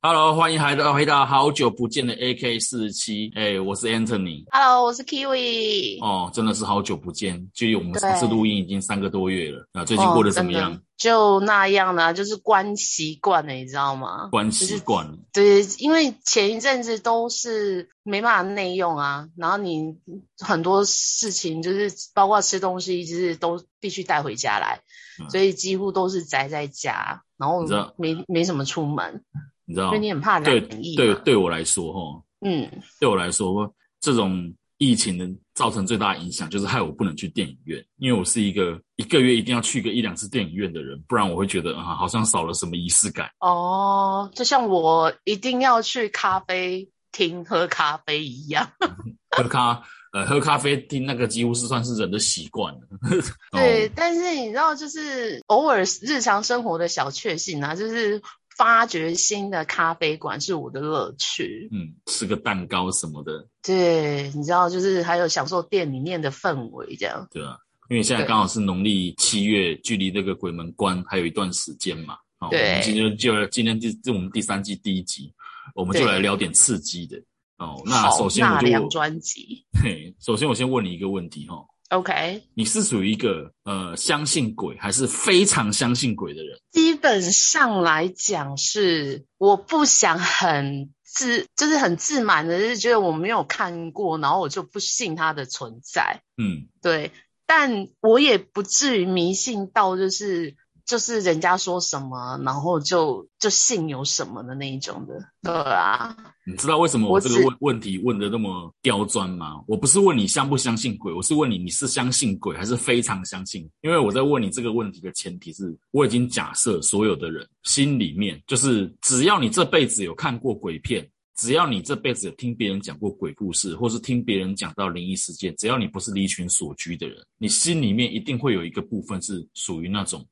Hello，欢迎来到回到好久不见的 AK 四十七。哎，我是 Anthony。Hello，我是 Kiwi。哦，真的是好久不见，距离我们上次录音已经三个多月了。啊，最近过得怎么样？哦、就那样呢，就是关习惯了，你知道吗？关习惯了。对，因为前一阵子都是没办法内用啊，然后你很多事情就是包括吃东西，就是都必须带回家来，嗯、所以几乎都是宅在家，然后没没什么出门。你知道，所以你很怕对对，对我来说，哈，嗯，对我来说，这种疫情的造成最大的影响就是害我不能去电影院，因为我是一个一个月一定要去个一两次电影院的人，不然我会觉得啊，好像少了什么仪式感。哦，就像我一定要去咖啡厅喝咖啡一样，喝咖呃喝咖啡厅那个几乎是算是人的习惯了。对，哦、但是你知道，就是偶尔日常生活的小确幸啊，就是。发掘新的咖啡馆是我的乐趣。嗯，吃个蛋糕什么的。对，你知道，就是还有享受店里面的氛围，这样。对啊，因为现在刚好是农历七月，距离那个鬼门关还有一段时间嘛。对。我们今天就今天这是我们第三季第一集，我们就来聊点刺激的。哦，那首先我就。纳凉专辑。嘿，首先我先问你一个问题哈。OK，你是属于一个呃相信鬼还是非常相信鬼的人？基本上来讲是，我不想很自，就是很自满的，就是觉得我没有看过，然后我就不信它的存在。嗯，对，但我也不至于迷信到就是。就是人家说什么，然后就就信有什么的那一种的，对啊。你知道为什么我这个问问题问的那么刁钻吗？我不是问你相不相信鬼，我是问你你是相信鬼还是非常相信？因为我在问你这个问题的前提是，我已经假设所有的人心里面，就是只要你这辈子有看过鬼片，只要你这辈子有听别人讲过鬼故事，或是听别人讲到灵异事件，只要你不是离群所居的人，你心里面一定会有一个部分是属于那种。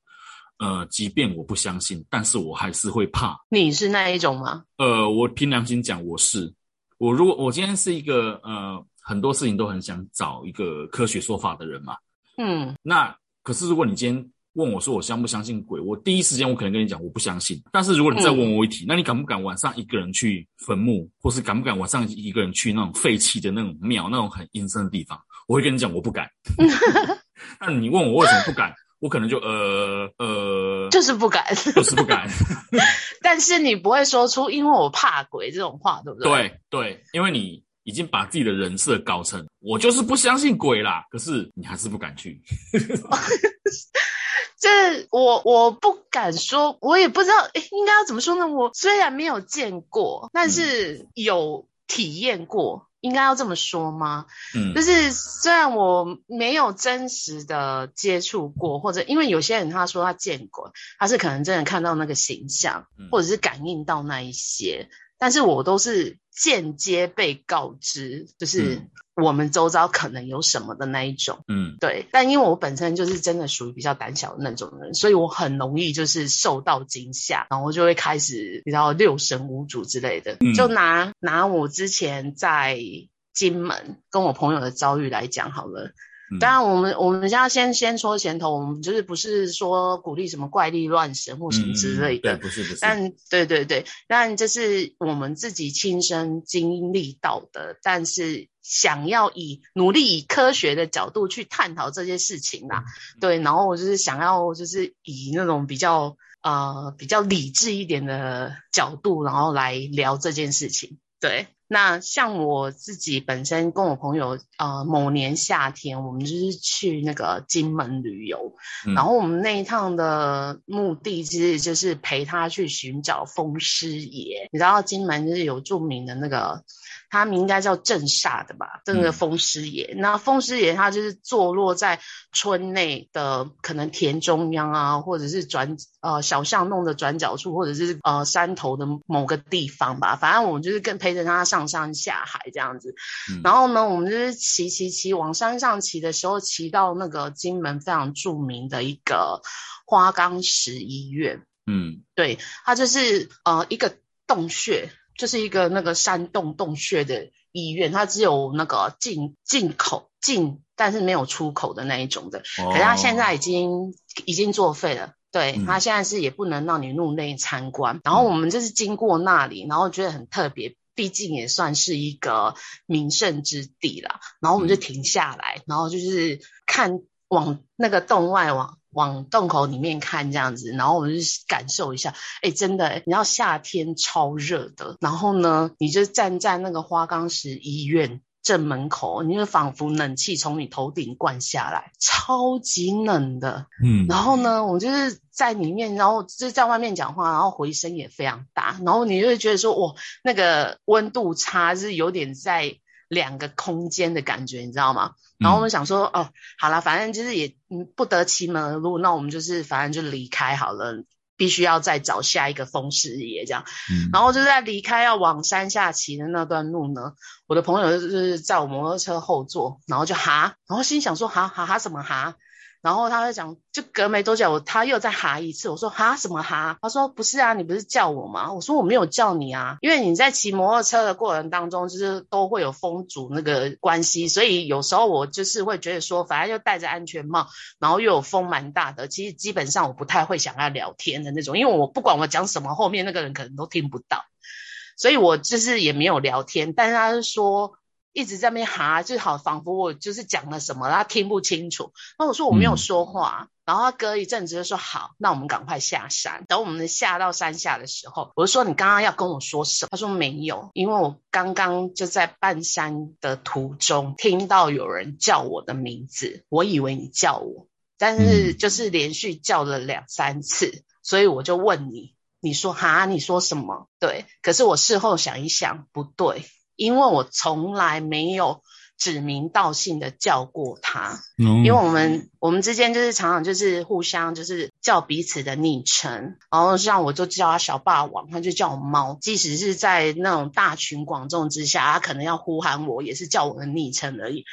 呃，即便我不相信，但是我还是会怕。你是那一种吗？呃，我凭良心讲，我是。我如果我今天是一个呃，很多事情都很想找一个科学说法的人嘛。嗯。那可是如果你今天问我说我相不相信鬼，我第一时间我可能跟你讲我不相信。但是如果你再问我一题，嗯、那你敢不敢晚上一个人去坟墓，或是敢不敢晚上一个人去那种废弃的那种庙，那种很阴森的地方？我会跟你讲我不敢。那你问我为什么不敢？我可能就呃呃，就是不敢，就是不敢。但是你不会说出“因为我怕鬼”这种话，对不对？对对，因为你已经把自己的人设搞成我就是不相信鬼啦，可是你还是不敢去。这我我不敢说，我也不知道诶应该要怎么说呢？我虽然没有见过，但是有体验过。嗯应该要这么说吗？嗯，就是虽然我没有真实的接触过，或者因为有些人他说他见过，他是可能真的看到那个形象，或者是感应到那一些，但是我都是间接被告知，就是。嗯我们周遭可能有什么的那一种，嗯，对。但因为我本身就是真的属于比较胆小的那种人，所以我很容易就是受到惊吓，然后就会开始比较六神无主之类的。嗯、就拿拿我之前在金门跟我朋友的遭遇来讲好了。当然，我们我们家先先说前头，我们就是不是说鼓励什么怪力乱神或什么之类的，嗯、对，不是不是。但对对对，但这是我们自己亲身经历到的，但是想要以努力以科学的角度去探讨这些事情啦，嗯、对，然后我就是想要就是以那种比较呃比较理智一点的角度，然后来聊这件事情，对。那像我自己本身跟我朋友，呃，某年夏天，我们就是去那个金门旅游，嗯、然后我们那一趟的目的其实就是陪他去寻找风师爷。你知道金门就是有著名的那个。他们应该叫镇煞的吧，这个风师爷。嗯、那风师爷他就是坐落在村内的可能田中央啊，或者是转呃小巷弄的转角处，或者是呃山头的某个地方吧。反正我们就是跟陪着他上山下海这样子。嗯、然后呢，我们就是骑骑骑往山上骑的时候，骑到那个金门非常著名的一个花岗石医院。嗯，对，它就是呃一个洞穴。就是一个那个山洞洞穴的医院，它只有那个进进口进，但是没有出口的那一种的。哦、可是它现在已经已经作废了，对，它、嗯、现在是也不能让你入内参观。然后我们就是经过那里，然后觉得很特别，毕竟也算是一个名胜之地啦。然后我们就停下来，嗯、然后就是看往那个洞外往。往洞口里面看这样子，然后我们就感受一下，哎，真的，你知道夏天超热的，然后呢，你就站在那个花岗石医院正门口，你就仿佛冷气从你头顶灌下来，超级冷的，嗯，然后呢，我就是在里面，然后就在外面讲话，然后回声也非常大，然后你就会觉得说，哇，那个温度差是有点在。两个空间的感觉，你知道吗？然后我们想说，嗯、哦，好了，反正就是也嗯不得其门而入，那我们就是反正就离开好了，必须要再找下一个风师爷这样。嗯、然后就是在离开要往山下骑的那段路呢，我的朋友就是在我摩托车后座，然后就哈，然后心想说哈哈哈什么哈？然后他就讲，就隔没多久，他又再哈一次。我说哈什么哈？他说不是啊，你不是叫我吗？我说我没有叫你啊，因为你在骑摩托车的过程当中，就是都会有风阻那个关系，所以有时候我就是会觉得说，反正就戴着安全帽，然后又有风蛮大的，其实基本上我不太会想要聊天的那种，因为我不管我讲什么，后面那个人可能都听不到，所以我就是也没有聊天。但是他是说。一直在那边哈，就好仿佛我就是讲了什么，他听不清楚。那我说我没有说话，嗯、然后他隔一阵子就说好，那我们赶快下山。等我们下到山下的时候，我就说你刚刚要跟我说什么？他说没有，因为我刚刚就在半山的途中听到有人叫我的名字，我以为你叫我，但是就是连续叫了两三次，嗯、所以我就问你，你说哈，你说什么？对，可是我事后想一想，不对。因为我从来没有指名道姓的叫过他，嗯、因为我们我们之间就是常常就是互相就是叫彼此的昵称，然后像我就叫他小霸王，他就叫我猫，即使是在那种大群广众之下，他可能要呼喊我，也是叫我的昵称而已，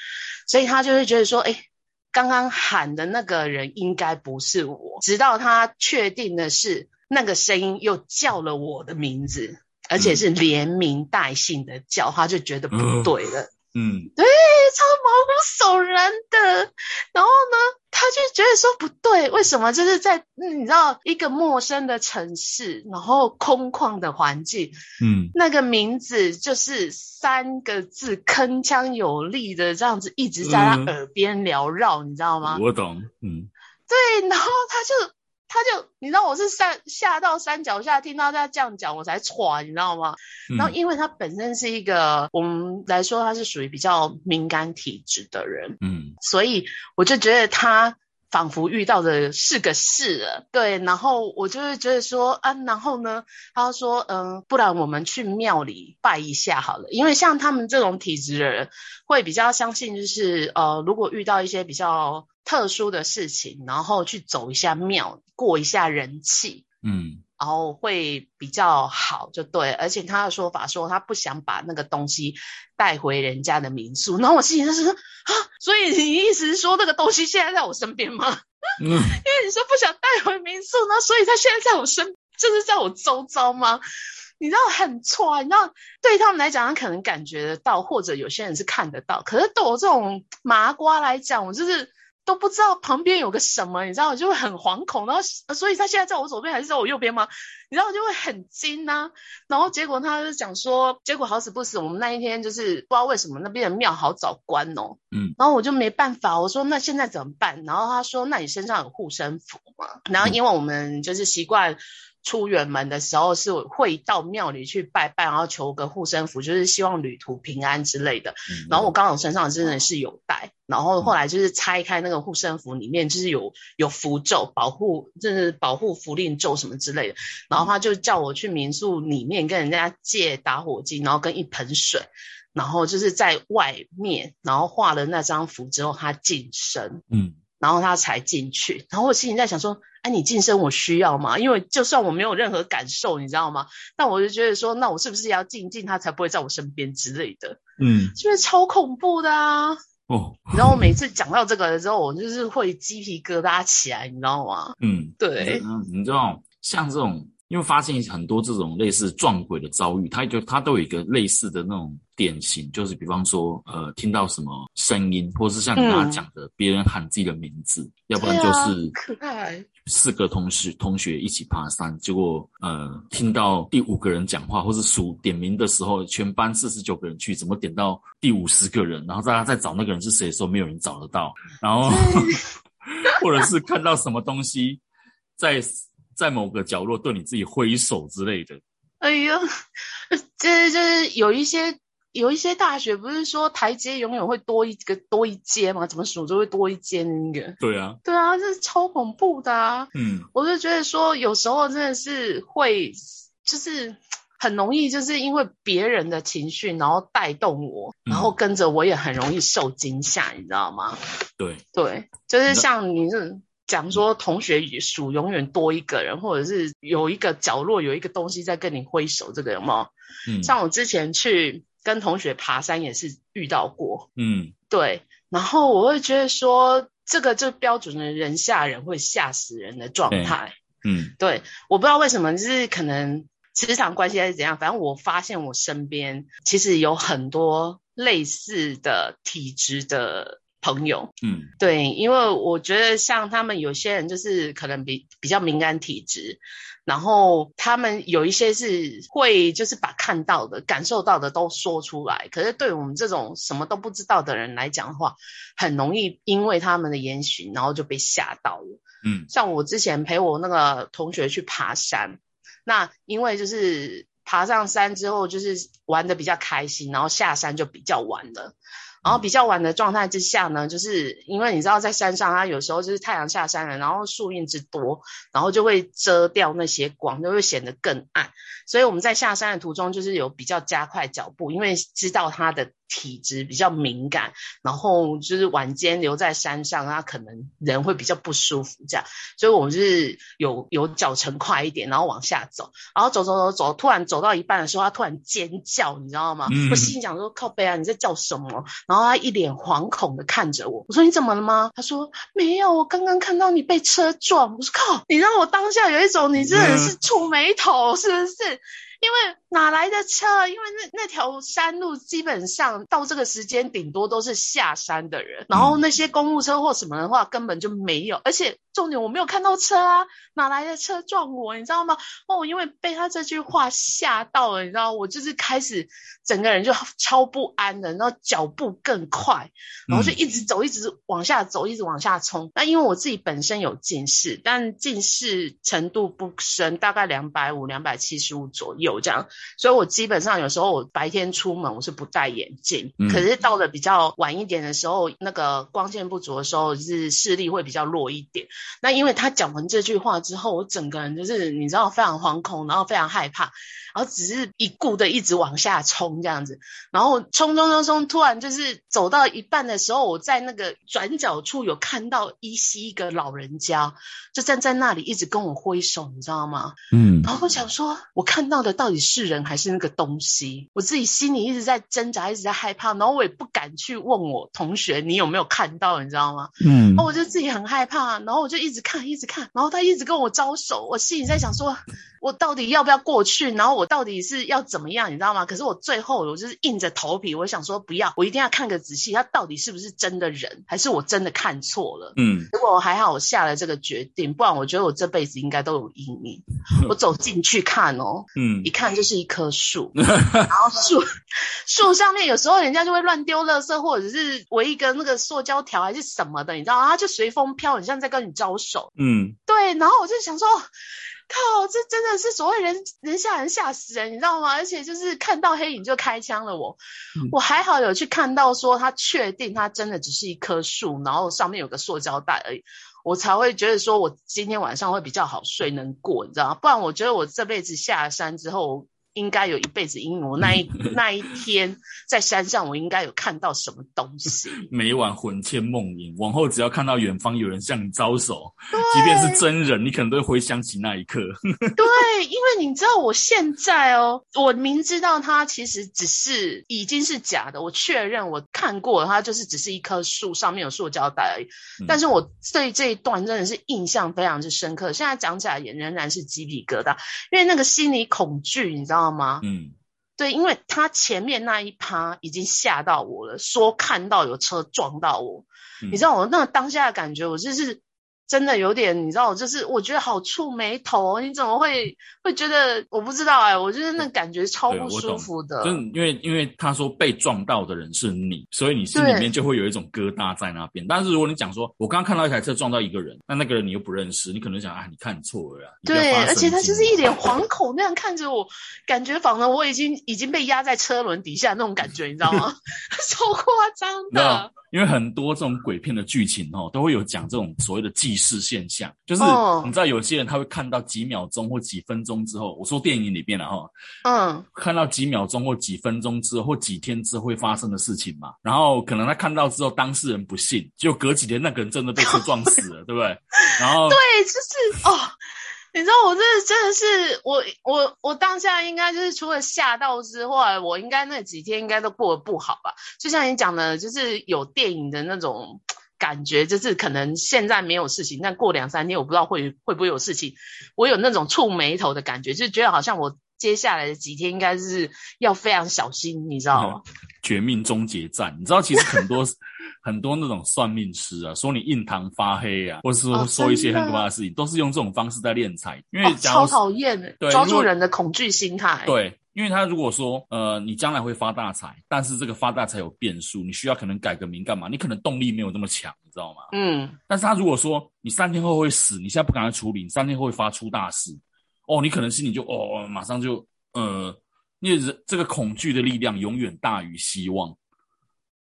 所以他就会觉得说，哎，刚刚喊的那个人应该不是我，直到他确定的是那个声音又叫了我的名字。而且是连名带姓的叫，他就觉得不对了。嗯，对，超毛骨悚然的。然后呢，他就觉得说不对，为什么？就是在你知道一个陌生的城市，然后空旷的环境，嗯，那个名字就是三个字，铿锵有力的这样子一直在他耳边缭绕，你知道吗？我懂，嗯，对，然后他就。他就，你知道我是山下到山脚下，听到他这样讲，我才喘，你知道吗？嗯、然后因为他本身是一个，我们来说他是属于比较敏感体质的人，嗯，所以我就觉得他仿佛遇到的是个事了，对。然后我就会觉得说，啊，然后呢，他说，嗯，不然我们去庙里拜一下好了，因为像他们这种体质的人，会比较相信，就是呃，如果遇到一些比较。特殊的事情，然后去走一下庙，过一下人气，嗯，然后会比较好，就对。而且他的说法说，他不想把那个东西带回人家的民宿。然后我心里就是说啊，所以你意思是说那个东西现在在我身边吗？嗯，因为你说不想带回民宿，那所以他现在在我身，就是在我周遭吗？你知道很错，你知道对他们来讲，他可能感觉得到，或者有些人是看得到。可是对我这种麻瓜来讲，我就是。都不知道旁边有个什么，你知道，就会很惶恐，然后所以他现在在我左边还是在我右边吗？你知道，就会很惊呐。然后结果他就讲说，结果好死不死，我们那一天就是不知道为什么那边的庙好早关哦。嗯。然后我就没办法，我说那现在怎么办？然后他说，那你身上有护身符吗？然后因为我们就是习惯。出远门的时候是会到庙里去拜拜，然后求个护身符，就是希望旅途平安之类的。嗯、然后我刚好身上真的是有带，然后后来就是拆开那个护身符里面就是有有符咒保护，就是保护符令咒什么之类的。然后他就叫我去民宿里面跟人家借打火机，然后跟一盆水，然后就是在外面，然后画了那张符之后，他净身，嗯，然后他才进去。然后我心里在想说。哎，你净身我需要吗？因为就算我没有任何感受，你知道吗？但我就觉得说，那我是不是要静静，他才不会在我身边之类的？嗯，是不是超恐怖的啊？哦，然后我每次讲到这个的时候，我就是会鸡皮疙瘩起来，你知道吗？嗯，对，嗯，你知道，像这种。因为发现很多这种类似撞鬼的遭遇，他就他都有一个类似的那种典型，就是比方说，呃，听到什么声音，或是像你刚刚讲的，别、嗯、人喊自己的名字，要不然就是可爱。四个同事同学一起爬山，结果呃听到第五个人讲话，或是数点名的时候，全班四十九个人去，怎么点到第五十个人？然后大家在找那个人是谁的时候，没有人找得到。然后 或者是看到什么东西在在某个角落对你自己挥手之类的。哎呦，这就是有一些。有一些大学不是说台阶永远会多一个多一阶吗？怎么数就会多一阶那个？对啊，对啊，这是超恐怖的啊！嗯，我就觉得说有时候真的是会，就是很容易就是因为别人的情绪，然后带动我，然后跟着我也很容易受惊吓，你知道吗？对对，就是像你是讲说同学数永远多一个人，或者是有一个角落有一个东西在跟你挥手，这个有没有？嗯，像我之前去。跟同学爬山也是遇到过，嗯，对，然后我会觉得说，这个就标准的人吓人会吓死人的状态，嗯，对，我不知道为什么，就是可能职场关系还是怎样，反正我发现我身边其实有很多类似的体质的朋友，嗯，对，因为我觉得像他们有些人就是可能比比较敏感体质。然后他们有一些是会，就是把看到的、感受到的都说出来。可是对我们这种什么都不知道的人来讲的话，很容易因为他们的言行，然后就被吓到了。嗯，像我之前陪我那个同学去爬山，那因为就是爬上山之后，就是玩的比较开心，然后下山就比较晚了。然后比较晚的状态之下呢，就是因为你知道在山上，它有时候就是太阳下山了，然后树荫之多，然后就会遮掉那些光，就会显得更暗。所以我们在下山的途中，就是有比较加快脚步，因为知道它的。体质比较敏感，然后就是晚间留在山上，它可能人会比较不舒服，这样，所以我们就是有有脚程快一点，然后往下走，然后走走走走，突然走到一半的时候，它突然尖叫，你知道吗？嗯、我心想说靠背啊，你在叫什么？然后他一脸惶恐的看着我，我说你怎么了吗？他说没有，我刚刚看到你被车撞。我说靠，你让我当下有一种你真的是触眉头，是不是？因为哪来的车？因为那那条山路基本上到这个时间顶多都是下山的人，然后那些公务车或什么的话根本就没有，而且重点我没有看到车啊，哪来的车撞我？你知道吗？哦，因为被他这句话吓到了，你知道，我就是开始整个人就超不安的，然后脚步更快，然后就一直走，一直往下走，一直往下冲。那因为我自己本身有近视，但近视程度不深，大概两百五、两百七十五左右。这样，所以我基本上有时候我白天出门我是不戴眼镜，嗯，可是到了比较晚一点的时候，那个光线不足的时候，就是视力会比较弱一点。那因为他讲完这句话之后，我整个人就是你知道非常惶恐，然后非常害怕。然后只是一顾的一直往下冲这样子，然后冲冲冲冲，突然就是走到一半的时候，我在那个转角处有看到依稀一个老人家，就站在那里一直跟我挥手，你知道吗？嗯。然后我想说，我看到的到底是人还是那个东西？我自己心里一直在挣扎，一直在害怕，然后我也不敢去问我同学你有没有看到，你知道吗？嗯。然后我就自己很害怕，然后我就一直看，一直看，然后他一直跟我招手，我心里在想说，我到底要不要过去？然后我。到底是要怎么样，你知道吗？可是我最后我就是硬着头皮，我想说不要，我一定要看个仔细，他到底是不是真的人，还是我真的看错了？嗯，结果我还好，我下了这个决定，不然我觉得我这辈子应该都有阴影。我走进去看哦，嗯，一看就是一棵树，然后树树上面有时候人家就会乱丢垃圾，或者是围一个那个塑胶条还是什么的，你知道吗？它就随风飘，很像在跟你招手。嗯，对，然后我就想说。靠！这真的是所谓人人吓人吓死人，你知道吗？而且就是看到黑影就开枪了我，我、嗯、我还好有去看到说他确定他真的只是一棵树，然后上面有个塑胶袋而已，我才会觉得说我今天晚上会比较好睡能过，你知道吗？不然我觉得我这辈子下了山之后，应该有一辈子阴影。我那一 那一天在山上，我应该有看到什么东西。每晚魂牵梦萦，往后只要看到远方有人向你招手，即便是真人，你可能都会回想起那一刻。对，因为你知道，我现在哦，我明知道它其实只是已经是假的，我确认我看过了，它就是只是一棵树，上面有塑胶袋而已。嗯、但是我对这一段真的是印象非常之深刻，现在讲起来也仍然是鸡皮疙瘩，因为那个心理恐惧，你知道吗？嗯，对，因为他前面那一趴已经吓到我了，说看到有车撞到我，嗯、你知道我那个当下的感觉，我就是。真的有点，你知道，就是我觉得好触眉头。你怎么会会觉得？我不知道哎、欸，我觉得那感觉超不舒服的。就因为因为他说被撞到的人是你，所以你心里面就会有一种疙瘩在那边。但是如果你讲说，我刚刚看到一台车撞到一个人，那那个人你又不认识，你可能想啊，你看错了呀。对，而且他就是一脸惶恐那样看着我，感觉仿佛我已经已经被压在车轮底下那种感觉，你知道吗？超夸张的。因为很多这种鬼片的剧情哦，都会有讲这种所谓的既视现象，就是你知道有些人他会看到几秒钟或几分钟之后，我说电影里面了哈，嗯，看到几秒钟或几分钟之后或几天之后会发生的事情嘛，然后可能他看到之后当事人不信，就隔几天那个人真的被车撞死了，对不对？然后对，就是哦。你知道我这真的是我我我当下应该就是除了吓到之外，我应该那几天应该都过得不好吧？就像你讲的，就是有电影的那种感觉，就是可能现在没有事情，但过两三天我不知道会会不会有事情。我有那种触眉头的感觉，就是觉得好像我接下来的几天应该是要非常小心，你知道吗？嗯、绝命终结战，你知道其实很多。很多那种算命师啊，说你印堂发黑啊，或者是说说一些很可怕的事情，哦、都是用这种方式在敛财。因为、哦、超讨厌抓住人的恐惧心态。对，因为他如果说呃，你将来会发大财，但是这个发大财有变数，你需要可能改个名干嘛？你可能动力没有那么强，你知道吗？嗯。但是他如果说你三天后会死，你现在不赶快处理，你三天后会发出大事，哦，你可能心里就哦，马上就呃，因为人这个恐惧的力量永远大于希望。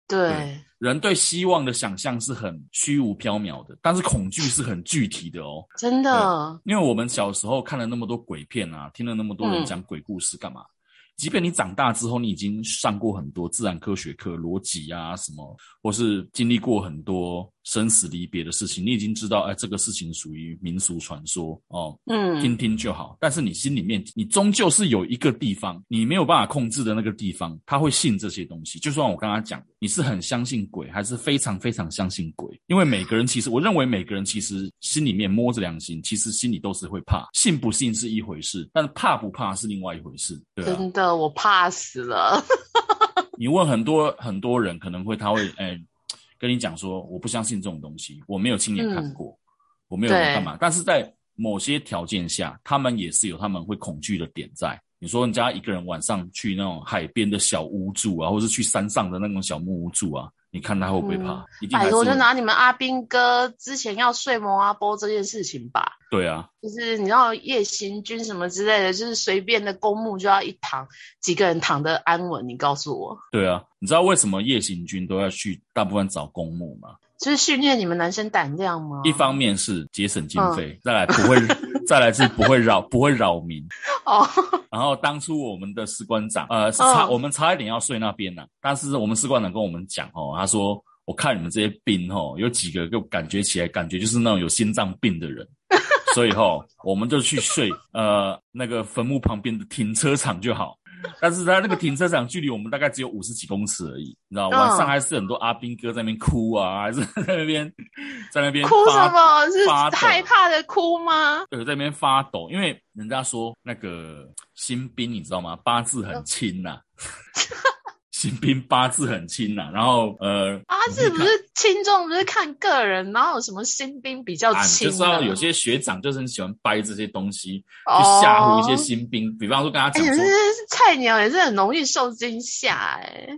对，对，人对希望的想象是很虚无缥缈的，但是恐惧是很具体的哦。真的，因为我们小时候看了那么多鬼片啊，听了那么多人讲鬼故事，干嘛？嗯、即便你长大之后，你已经上过很多自然科学课、逻辑啊什么，或是经历过很多。生死离别的事情，你已经知道，哎，这个事情属于民俗传说哦，嗯，听听就好。但是你心里面，你终究是有一个地方，你没有办法控制的那个地方，他会信这些东西。就算我刚刚讲的，你是很相信鬼，还是非常非常相信鬼？因为每个人其实，我认为每个人其实心里面摸着良心，其实心里都是会怕。信不信是一回事，但是怕不怕是另外一回事。对啊，真的，我怕死了。你问很多很多人，可能会他会哎。跟你讲说，我不相信这种东西，我没有亲眼看过，嗯、我没有干嘛。但是在某些条件下，他们也是有他们会恐惧的点在。你说，人家一个人晚上去那种海边的小屋住啊，或是去山上的那种小木屋住啊，你看他会不会怕？嗯、一定还是。我就拿你们阿兵哥之前要睡摩阿波这件事情吧。对啊，就是你知道夜行军什么之类的，就是随便的公墓就要一躺，几个人躺得安稳？你告诉我。对啊，你知道为什么夜行军都要去大部分找公墓吗？就是训练你们男生胆量吗？一方面是节省经费，嗯、再来不会，再来是不会扰不会扰民哦。然后当初我们的士官长，呃，差、哦、我们差一点要睡那边呢，但是我们士官长跟我们讲哦，他说我看你们这些兵哦，有几个就感觉起来感觉就是那种有心脏病的人。所以吼，我们就去睡呃那个坟墓旁边的停车场就好。但是他那个停车场距离我们大概只有五十几公尺而已，你知道吗？晚上还是很多阿兵哥在那边哭啊，还是在那边在那边哭什么？是害怕的哭吗？对，在那边发抖，因为人家说那个新兵你知道吗？八字很轻呐。新兵八字很轻呐、啊，然后呃，八字不是轻重，不是看个人，然后有什么新兵比较轻、啊？就知道有些学长就是很喜欢掰这些东西，去吓唬一些新兵，哦、比方说跟他讲说，欸、菜鸟也是很容易受惊吓哎。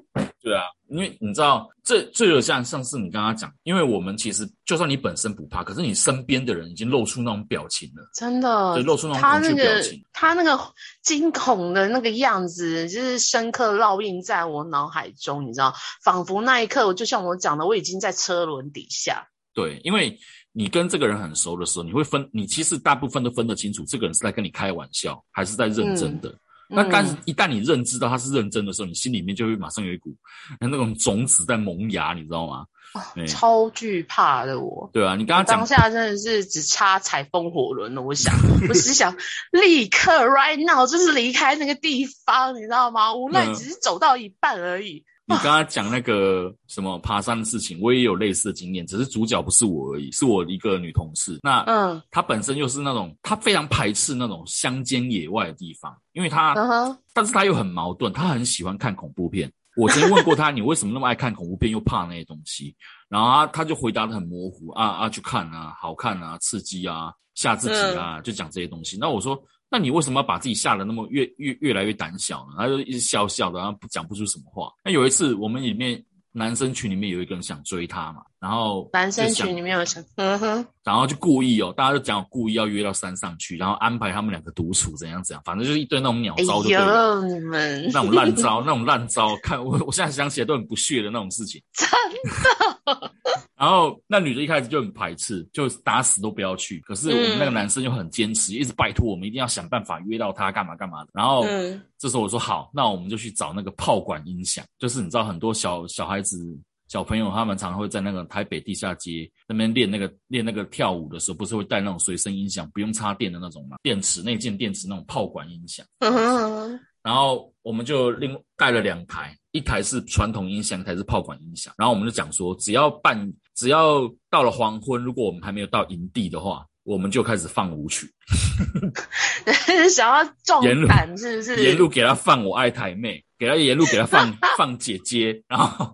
对啊。因为你知道，这这有像上次你刚刚讲，因为我们其实就算你本身不怕，可是你身边的人已经露出那种表情了，真的，对，露出那种他那个他那个惊恐的那个样子，就是深刻烙印在我脑海中，你知道，仿佛那一刻，就像我讲的，我已经在车轮底下。对，因为你跟这个人很熟的时候，你会分，你其实大部分都分得清楚，这个人是在跟你开玩笑，还是在认真的。嗯那但是一旦你认知到他是认真的时候，你心里面就会马上有一股那种种子在萌芽，你知道吗？哦、超惧怕的我。对啊，你刚刚讲当下真的是只差踩风火轮了。我想，我只想立刻 right now 就是离开那个地方，你知道吗？无奈只是走到一半而已。嗯你刚刚讲那个什么爬山的事情，我也有类似的经验，只是主角不是我而已，是我一个女同事。那嗯，她本身又是那种，她非常排斥那种乡间野外的地方，因为她，嗯、但是她又很矛盾，她很喜欢看恐怖片。我曾经问过她，你为什么那么爱看恐怖片，又怕那些东西？然后她她就回答的很模糊，啊啊，去看啊，好看啊，刺激啊，吓自己啊，就讲这些东西。那我说。那你为什么要把自己吓得那么越越越来越胆小呢？他就一直笑笑的，然后不讲不出什么话。那有一次，我们里面男生群里面有一个人想追她嘛，然后男生群里面有想，嗯哼，然后就故意哦，大家就讲故意要约到山上去，然后安排他们两个独处，怎样怎样，反正就是一堆那种鸟招就对了，哎、你们那种烂招，那种烂招，看我我现在想起来都很不屑的那种事情，真的。然后那女的一开始就很排斥，就打死都不要去。可是我们那个男生就很坚持，嗯、一直拜托我们一定要想办法约到她干嘛干嘛的。然后、嗯、这时候我说好，那我们就去找那个炮管音响，就是你知道很多小小孩子、小朋友他们常常会在那个台北地下街那边练那个练那个跳舞的时候，不是会带那种随身音响，不用插电的那种嘛，电池内建电池那种炮管音响。嗯哼。然后我们就另带了两台，一台是传统音响，一台是炮管音响。然后我们就讲说，只要半，只要到了黄昏，如果我们还没有到营地的话，我们就开始放舞曲。想要壮胆是不是？沿路给他放我爱台妹，给他沿路给他放放姐姐，然后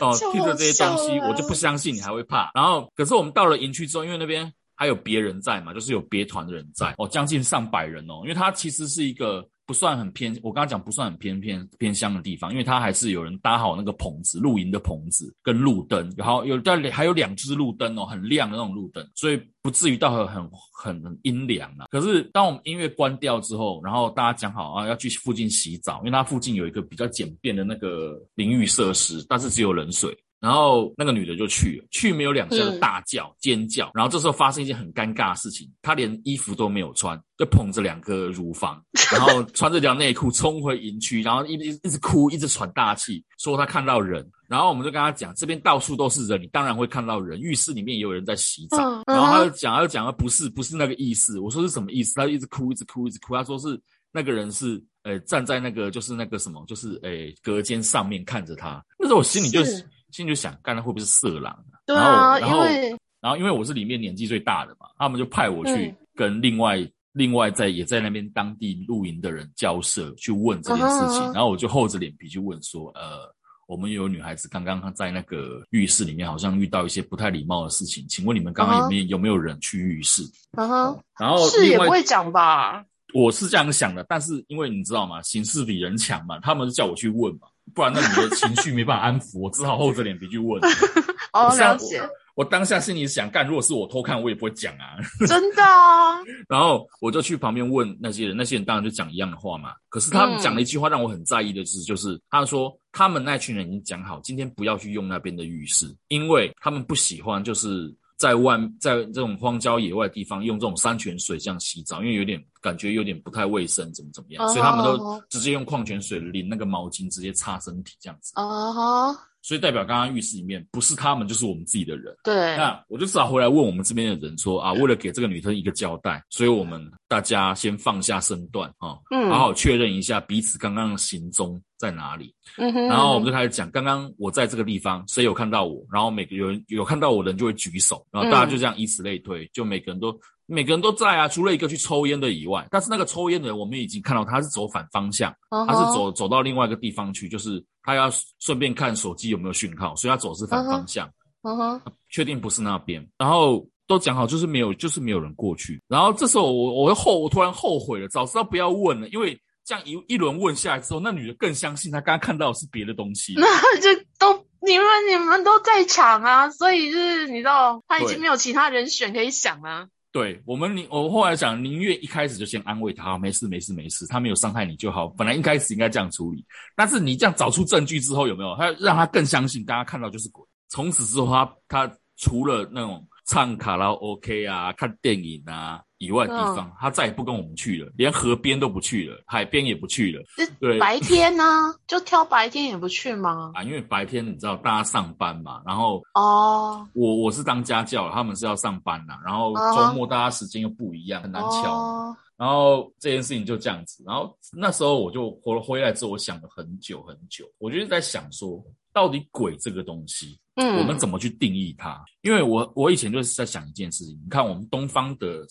哦 听着这些东西，我就不相信你还会怕。然后可是我们到了营区之后，因为那边还有别人在嘛，就是有别团的人在哦，将近上百人哦，因为它其实是一个。不算很偏，我刚刚讲不算很偏偏偏乡的地方，因为它还是有人搭好那个棚子，露营的棚子跟路灯，然后有在还有两只路灯哦，很亮的那种路灯，所以不至于到很很很阴凉啊。可是当我们音乐关掉之后，然后大家讲好啊要去附近洗澡，因为它附近有一个比较简便的那个淋浴设施，但是只有冷水。然后那个女的就去了，去没有两下就大叫、嗯、尖叫。然后这时候发生一件很尴尬的事情，她连衣服都没有穿，就捧着两个乳房，然后穿着条内裤冲回营区，然后一直一直哭，一直喘大气，说她看到人。然后我们就跟她讲，这边到处都是人，你当然会看到人。浴室里面也有人在洗澡。嗯、然后她就讲，她就讲，不是不是那个意思。我说是什么意思？她就一直哭，一直哭，一直哭。她说是那个人是呃站在那个就是那个什么，就是诶隔间上面看着她。那时候我心里就是。心里就想，刚才会不会是色狼啊？对啊，然后，然后，然后，因为我是里面年纪最大的嘛，他们就派我去跟另外、嗯、另外在也在那边当地露营的人交涉，去问这件事情。Uh. 然后我就厚着脸皮去问说，呃，我们有女孩子刚刚在那个浴室里面，好像遇到一些不太礼貌的事情，请问你们刚刚有没有有没有人去浴室？uh，huh. 然后是也不会讲吧？我是这样想的，但是因为你知道吗？形势比人强嘛，他们就叫我去问嘛。不然，那你的情绪没办法安抚，我只好厚着脸皮去问。哦，了解。我当下心里想，干，如果是我偷看，我也不会讲啊。真的啊。然后我就去旁边问那些人，那些人当然就讲一样的话嘛。可是他们讲了一句话让我很在意的是，就是他说他们那群人已经讲好，今天不要去用那边的浴室，因为他们不喜欢就是。在外，在这种荒郊野外的地方用这种山泉水这样洗澡，因为有点感觉有点不太卫生，怎么怎么样，uh 所以他们都直接用矿泉水淋那个毛巾，直接擦身体这样子。啊哈、uh。Huh. 所以代表刚刚浴室里面不是他们就是我们自己的人。对。那我就只好回来问我们这边的人说啊，为了给这个女生一个交代，所以我们大家先放下身段啊，嗯，好好确认一下彼此刚刚的行踪在哪里。嗯哼。然后我们就开始讲，刚刚我在这个地方，谁有看到我？然后每个有人有看到我的人就会举手，然后大家就这样以此类推，就每个人都。每个人都在啊，除了一个去抽烟的以外。但是那个抽烟的人，我们已经看到他是走反方向，uh huh. 他是走走到另外一个地方去，就是他要顺便看手机有没有讯号，所以他走是反方向。嗯哼、uh，确、huh. 定不是那边。然后都讲好，就是没有，就是没有人过去。然后这时候我我后我突然后悔了，早知道不要问了，因为这样一一轮问下来之后，那女的更相信她刚刚看到的是别的东西。那就都你们你们都在场啊，所以就是你知道他已经没有其他人选可以想了。对我们，宁我后来想，宁愿一开始就先安慰他，没事没事没事，他没有伤害你就好。本来一开始应该这样处理，但是你这样找出证据之后，有没有他让他更相信，大家看到就是鬼。从此之后，他他除了那种唱卡拉 OK 啊、看电影啊以外的地方，他再也不跟我们去了，连河边都不去了，海边也不去了。对，白天呢，就挑白天也不去吗？啊，因为白天你知道大家上班嘛，然后哦，我我是当家教，他们是要上班呐，然后周末大家时间又不一样，很难乔。然后这件事情就这样子，然后那时候我就回回来之后，我想了很久很久，我就是在想说，到底鬼这个东西，嗯，我们怎么去定义它？因为我我以前就是在想一件事情，你看我们东方的，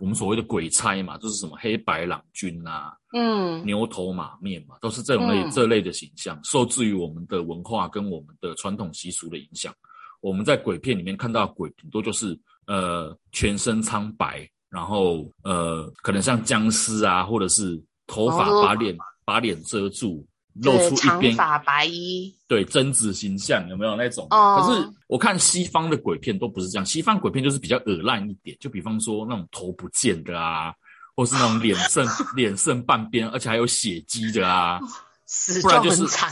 我们所谓的鬼差嘛，就是什么黑白郎君啊，嗯，牛头马面嘛，都是这种类、嗯、这类的形象，受制于我们的文化跟我们的传统习俗的影响，我们在鬼片里面看到鬼，很多就是呃全身苍白。然后，呃，可能像僵尸啊，或者是头发把脸、哦、把脸遮住，露出一边长发白衣，对，贞子形象有没有那种？哦、可是我看西方的鬼片都不是这样，西方鬼片就是比较恶烂一点，就比方说那种头不见的啊，或是那种脸 剩脸剩半边，而且还有血迹的啊，死状很惨。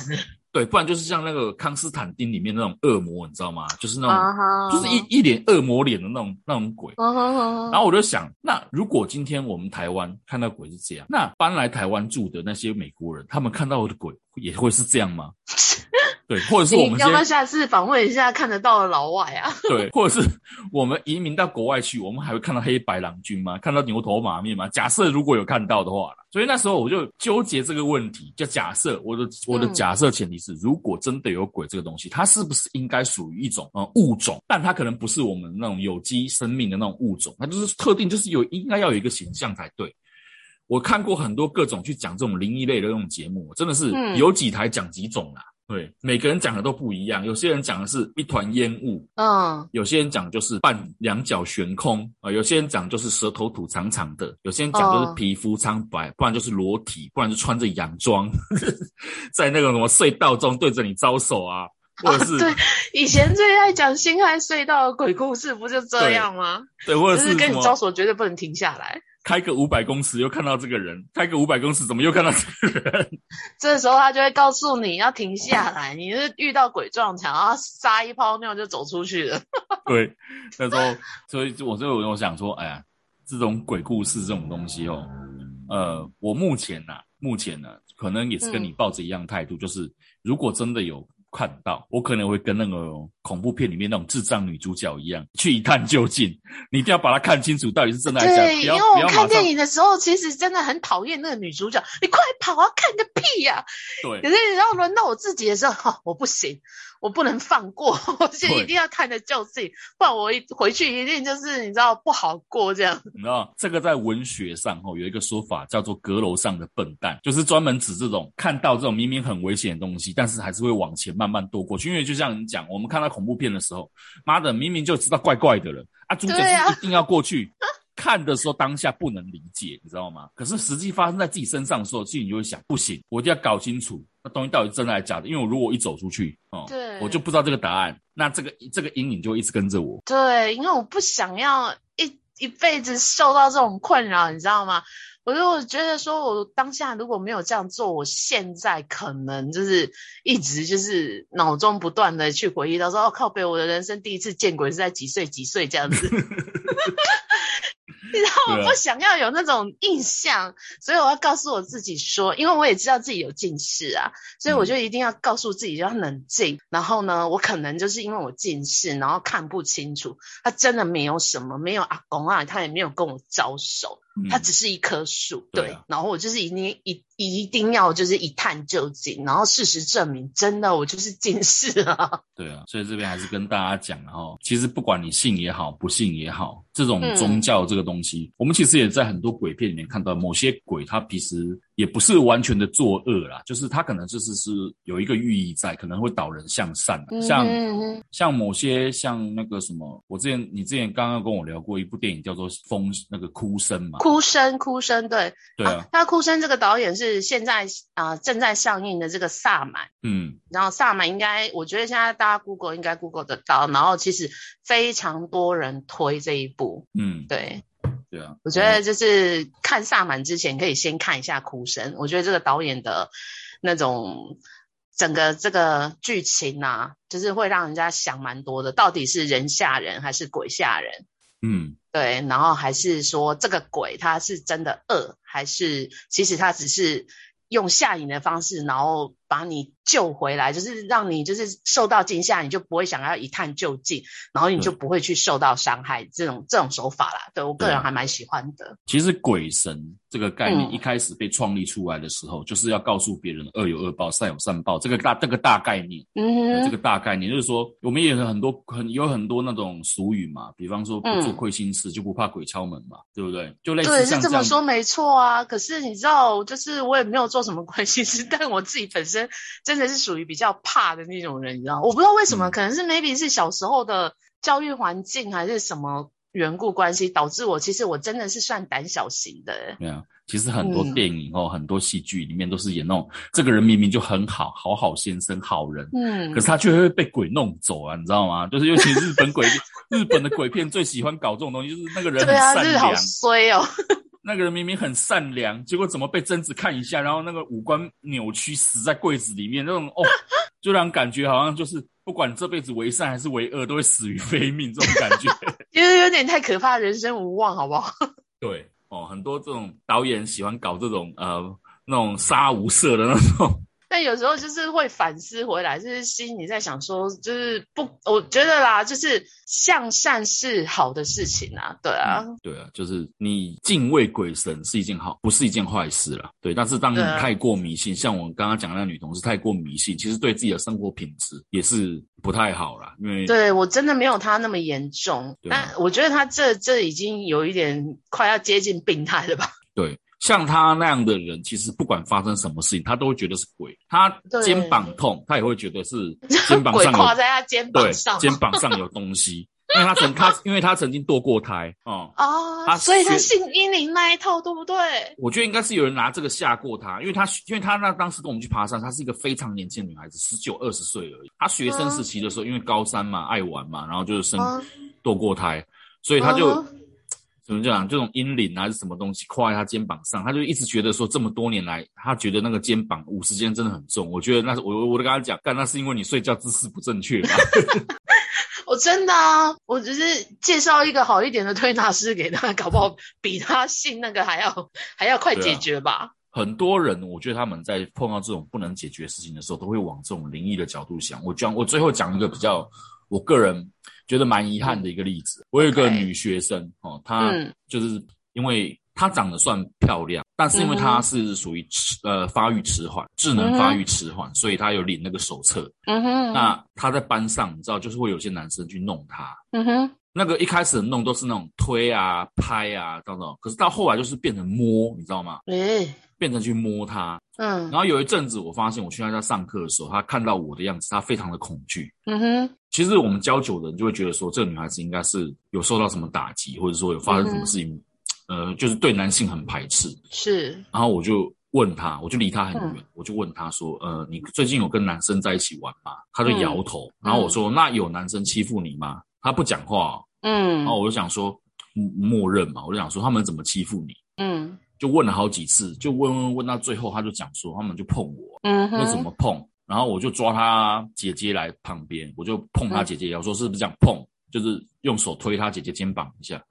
对，不然就是像那个康斯坦丁里面那种恶魔，你知道吗？就是那种，uh huh. 就是一一脸恶魔脸的那种那种鬼。Uh huh. 然后我就想，那如果今天我们台湾看到鬼是这样，那搬来台湾住的那些美国人，他们看到的鬼也会是这样吗？对，或者是我们要不要下次访问一下看得到的老外啊？对，或者是我们移民到国外去，我们还会看到黑白郎君吗？看到牛头马面吗？假设如果有看到的话，所以那时候我就纠结这个问题，就假设我的我的假设前提是，嗯、如果真的有鬼这个东西，它是不是应该属于一种呃物种？但它可能不是我们那种有机生命的那种物种，它就是特定，就是有应该要有一个形象才对。我看过很多各种去讲这种灵异类的那种节目，真的是有几台讲几种啦。对，每个人讲的都不一样。有些人讲的是一团烟雾，嗯，有些人讲就是半两脚悬空啊、呃，有些人讲就是舌头吐长长的，有些人讲就是皮肤苍白，不然就是裸体，不然就穿着洋装，在那个什么隧道中对着你招手啊，或者是、啊、对，以前最爱讲辛亥隧道的鬼故事，不就这样吗？对，对，或者是，是跟你招手，绝对不能停下来。开个五百公尺又看到这个人，开个五百公尺怎么又看到这个人？这时候他就会告诉你要停下来，你是遇到鬼撞墙，然后撒一泡尿就走出去了。对，那时候所以我就我想说，哎呀，这种鬼故事这种东西哦，呃，我目前呐、啊，目前呢、啊，可能也是跟你抱着一样态度，嗯、就是如果真的有。看到我可能会跟那个恐怖片里面那种智障女主角一样，去一探究竟。你一定要把它看清楚，到底是真的还是假的。对，因为我看电影的时候，其实真的很讨厌那个女主角。你快跑啊，看个屁呀、啊！对。可是然后轮到我自己的时候，哦、我不行。我不能放过，我就一定要看得究竟，对不然我一回去一定就是你知道不好过这样。你知道这个在文学上哦有一个说法叫做“阁楼上的笨蛋”，就是专门指这种看到这种明明很危险的东西，但是还是会往前慢慢躲过去。因为就像你讲，我们看到恐怖片的时候，妈的明明就知道怪怪的了啊，主角是一定要过去。看的时候当下不能理解，你知道吗？可是实际发生在自己身上的时候，心里就会想：不行，我一定要搞清楚那东西到底真的还是假的。因为我如果一走出去，哦，对，我就不知道这个答案，那这个这个阴影就会一直跟着我。对，因为我不想要一一辈子受到这种困扰，你知道吗？我就觉得说，我当下如果没有这样做，我现在可能就是一直就是脑中不断的去回忆到说，哦，靠北，我的人生第一次见鬼是在几岁几岁这样子。你知道我不想要有那种印象，啊、所以我要告诉我自己说，因为我也知道自己有近视啊，所以我就一定要告诉自己要冷静。嗯、然后呢，我可能就是因为我近视，然后看不清楚。他真的没有什么，没有阿公啊，他也没有跟我招手。他只是一棵树，嗯、对，对啊、然后我就是一定一一定要就是一探究竟，然后事实证明真的我就是近视啊。对啊，所以这边还是跟大家讲哈，其实不管你信也好，不信也好，这种宗教这个东西，嗯、我们其实也在很多鬼片里面看到，某些鬼他其实。也不是完全的作恶啦，就是他可能就是是有一个寓意在，可能会导人向善。像像某些像那个什么，我之前你之前刚刚跟我聊过一部电影叫做《风》，那个哭声嘛。哭声，哭声，对对啊。那、啊、哭声这个导演是现在啊、呃、正在上映的这个萨满。嗯。然后萨满应该，我觉得现在大家 Google 应该 Google 得到。然后其实非常多人推这一部。嗯，对。对啊，我觉得就是看萨满之前可以先看一下哭声。我觉得这个导演的那种整个这个剧情啊，就是会让人家想蛮多的，到底是人吓人还是鬼吓人？嗯，对，然后还是说这个鬼他是真的恶，还是其实他只是用下瘾的方式，然后把你救回来，就是让你就是受到惊吓，你就不会想要一探究竟，然后你就不会去受到伤害。这种这种手法啦，对，我个人还蛮喜欢的。其实鬼神。这个概念一开始被创立出来的时候，嗯、就是要告诉别人恶有恶报，善有善报。这个大这个大概念，嗯、呃，这个大概念就是说，我们也有很多很有很多那种俗语嘛，比方说不做亏心事，就不怕鬼敲门嘛，嗯、对不对？就类似对，是这么说没错啊。可是你知道，就是我也没有做什么亏心事，但我自己本身真的是属于比较怕的那种人，你知道？我不知道为什么，嗯、可能是 maybe 是小时候的教育环境还是什么。缘故关系导致我，其实我真的是算胆小型的。对啊，其实很多电影哦，嗯、很多戏剧里面都是演那种，这个人明明就很好，好好先生，好人，嗯，可是他却会被鬼弄走啊，你知道吗？就是尤其日本鬼，日本的鬼片最喜欢搞这种东西，就是那个人很善良，对啊，好衰哦。那个人明明很善良，结果怎么被贞子看一下，然后那个五官扭曲，死在柜子里面，那种哦，就让人感觉好像就是。不管这辈子为善还是为恶，都会死于非命，这种感觉，就是有点太可怕，人生无望，好不好？对哦，很多这种导演喜欢搞这种呃那种杀无赦的那种。但有时候就是会反思回来，就是心里在想说，就是不，我觉得啦，就是向善是好的事情啊，对啊，嗯、对啊，就是你敬畏鬼神是一件好，不是一件坏事啦，对。但是当你太过迷信，啊、像我刚刚讲的那个女同事太过迷信，其实对自己的生活品质也是不太好啦，因为对我真的没有她那么严重，对但我觉得她这这已经有一点快要接近病态了吧？对。像他那样的人，其实不管发生什么事情，他都会觉得是鬼。他肩膀痛，他也会觉得是 肩膀上挂在他肩膀上，肩膀上有东西。因为他曾他因为他曾经堕过胎哦，哦，他所以他信阴灵那一套，对不对？我觉得应该是有人拿这个吓过他，因为他因为他那当时跟我们去爬山，她是一个非常年轻的女孩子，十九二十岁而已。她学生时期的时候，因为高三嘛，爱玩嘛，然后就是生堕过胎，所以他就。怎么讲？这种阴灵还是什么东西跨在他肩膀上，他就一直觉得说，这么多年来，他觉得那个肩膀五十肩真的很重。我觉得那是我，我都跟他讲，但那是因为你睡觉姿势不正确嘛。我真的啊，我只是介绍一个好一点的推拿师给他，搞不好比他信那个还要还要快解决吧。啊、很多人，我觉得他们在碰到这种不能解决的事情的时候，都会往这种灵异的角度想。我讲，我最后讲一个比较，我个人。觉得蛮遗憾的一个例子，嗯、我有一个女学生哦，她就是因为她长得算漂亮，嗯、但是因为她是属于迟呃发育迟缓，智能发育迟缓，嗯、所以她有领那个手册。嗯哼，那她在班上，你知道，就是会有些男生去弄她。嗯哼，那个一开始弄都是那种推啊、拍啊等等，可是到后来就是变成摸，你知道吗？嗯，变成去摸她。嗯，然后有一阵子，我发现我去他家上课的时候，他看到我的样子，他非常的恐惧。嗯哼，其实我们教久的人就会觉得说，这个女孩子应该是有受到什么打击，或者说有发生什么事情，嗯、呃，就是对男性很排斥。是，然后我就问他，我就离他很远，嗯、我就问他说，呃，你最近有跟男生在一起玩吗？他就摇头。嗯、然后我说，那有男生欺负你吗？他不讲话。嗯，然后我就想说，默认嘛，我就想说他们怎么欺负你？嗯。就问了好几次，就问问问到最后，他就讲说他们就碰我，嗯哼，那怎么碰？然后我就抓他姐姐来旁边，我就碰他姐姐腰，我说是不是这样碰？就是用手推他姐姐肩膀一下。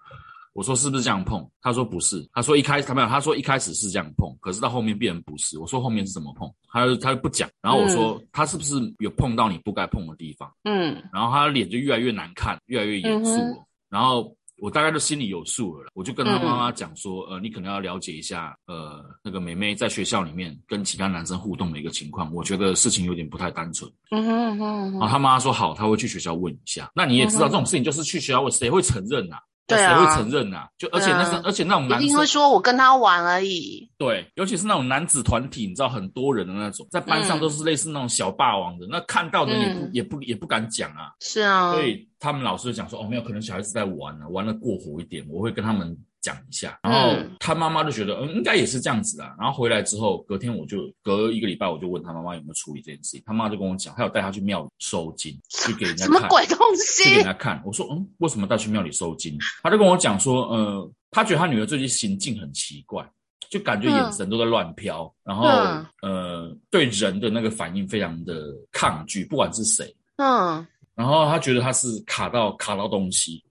我说是不是这样碰？他说不是，他说一开始他没有，他说一开始是这样碰，可是到后面变成不是。我说后面是怎么碰？他就他就不讲。然后我说、嗯、他是不是有碰到你不该碰的地方？嗯，然后他的脸就越来越难看，越来越严肃了。嗯、然后。我大概都心里有数了，我就跟他妈妈讲说，呃，你可能要了解一下，呃，那个妹妹在学校里面跟其他男生互动的一个情况，我觉得事情有点不太单纯。嗯哼嗯哼。然后他妈妈说好，他会去学校问一下。那你也知道这种事情就是去学校问，谁会承认呐？对啊，谁会承认呐？就而且那是而且那种男生一定会说我跟他玩而已。对，尤其是那种男子团体，你知道很多人的那种，在班上都是类似那种小霸王的，那看到的也不也不也不敢讲啊。是啊，所以他们老师就讲说，哦，没有，可能小孩子在玩呢，玩的过火一点，我会跟他们。讲一下，然后他妈妈就觉得，嗯，应该也是这样子啊。然后回来之后，隔天我就隔一个礼拜，我就问他妈妈有没有处理这件事情。他妈就跟我讲，他有带他去庙里收金，去给人家看。什么鬼东西？去给人家看。我说，嗯，为什么带去庙里收金？他就跟我讲说，呃，他觉得他女儿最近行径很奇怪。就感觉眼神都在乱飘，嗯、然后、嗯、呃，对人的那个反应非常的抗拒，不管是谁，嗯，然后他觉得他是卡到卡到东西，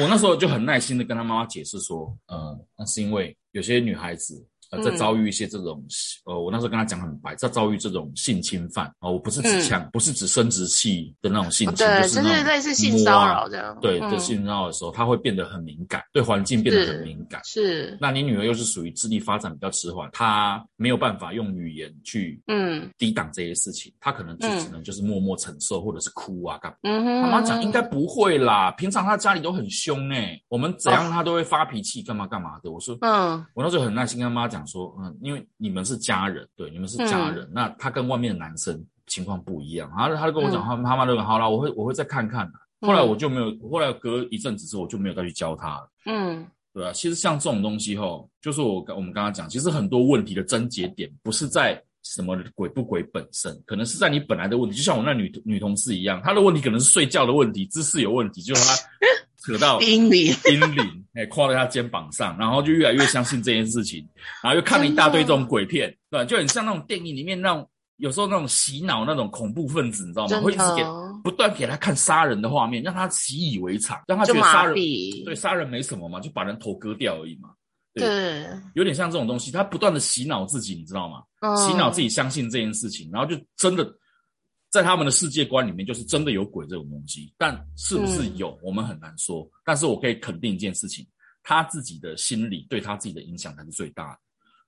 我那时候就很耐心的跟他妈妈解释说，呃，那是因为有些女孩子。在遭遇一些这种，呃，我那时候跟他讲很白，在遭遇这种性侵犯哦，我不是指枪，嗯、不是指生殖器的那种性侵，对，就是类似性骚扰这样。对，对性骚扰的时候，他会变得很敏感，对环境变得很敏感。是。那你女儿又是属于智力发展比较迟缓，她没有办法用语言去嗯抵挡这些事情，她可能就只能就是默默承受，或者是哭啊干嘛。嗯哼。妈妈讲应该不会啦，平常她家里都很凶哎，我们怎样她都会发脾气干嘛干嘛的。我说嗯，我那时候很耐心跟妈妈讲。说嗯，因为你们是家人，对，你们是家人，嗯、那他跟外面的男生情况不一样，然后他就跟我讲，他妈妈就讲好了，我会我会再看看。后来我就没有，后来隔一阵子之后，我就没有再去教他了。嗯，对啊，其实像这种东西吼，就是我我们刚刚讲，其实很多问题的症结点不是在什么鬼不鬼本身，可能是在你本来的问题。就像我那女女同事一样，她的问题可能是睡觉的问题，姿势有问题，就是她。扯到阴灵，阴灵，哎，跨在他肩膀上，然后就越来越相信这件事情，然后又看了一大堆这种鬼片，对吧？就很像那种电影里面那种，有时候那种洗脑那种恐怖分子，你知道吗？会一直给不断给他看杀人的画面，让他习以为常，让他觉得杀人对杀人没什么嘛，就把人头割掉而已嘛。对，对有点像这种东西，他不断的洗脑自己，你知道吗？嗯、洗脑自己相信这件事情，然后就真的。在他们的世界观里面，就是真的有鬼这种东西，但是不是有，我们很难说。嗯、但是我可以肯定一件事情，他自己的心理对他自己的影响才是最大的。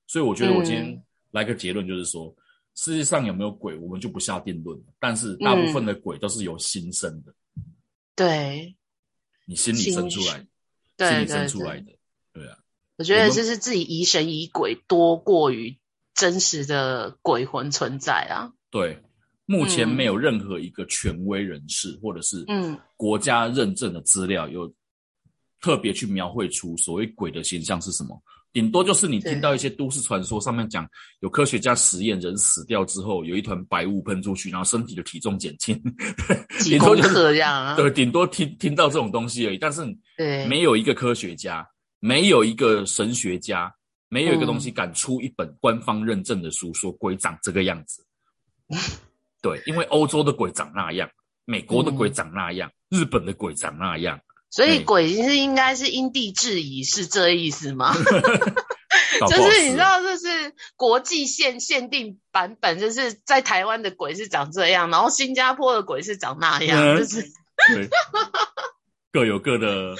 所以我觉得我今天来个结论，就是说，嗯、世界上有没有鬼，我们就不下定论。但是大部分的鬼都是由心生的，对，你心里生出来，心里生出来的，对啊。我觉得就是自己疑神疑鬼多过于真实的鬼魂存在啊。对。目前没有任何一个权威人士，嗯、或者是国家认证的资料，有特别去描绘出所谓鬼的形象是什么。顶多就是你听到一些都市传说，上面讲有科学家实验，人死掉之后有一团白雾喷出去，然后身体的体重减轻，顶多就是这样啊。对，顶多听听到这种东西而已。但是没有一个科学家，没有一个神学家，没有一个东西敢出一本官方认证的书，说鬼长这个样子。对，因为欧洲的鬼长那样，美国的鬼长那样，嗯、日本的鬼长那样，所以鬼是应该是因地制宜，是这意思吗？就是你知道，就是国际限限定版本，就是在台湾的鬼是长这样，然后新加坡的鬼是长那样，嗯、就是 对各有各的，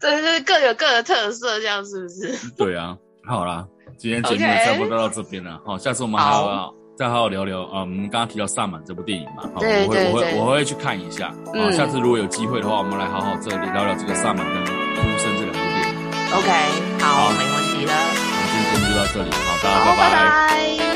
对，就是各有各的特色，这样是不是？对啊，好啦，今天节目也差不多到这边了，好 Okay.，下次我们还要。好再好好聊聊啊！我们刚刚提到《萨满》这部电影嘛，好，我会我会我会去看一下。嗯，下次如果有机会的话，我们来好好这里聊聊这个《萨满》跟《哭声》这两部电影。OK，好，没问题了。我们今天就到这里，好，大家拜拜。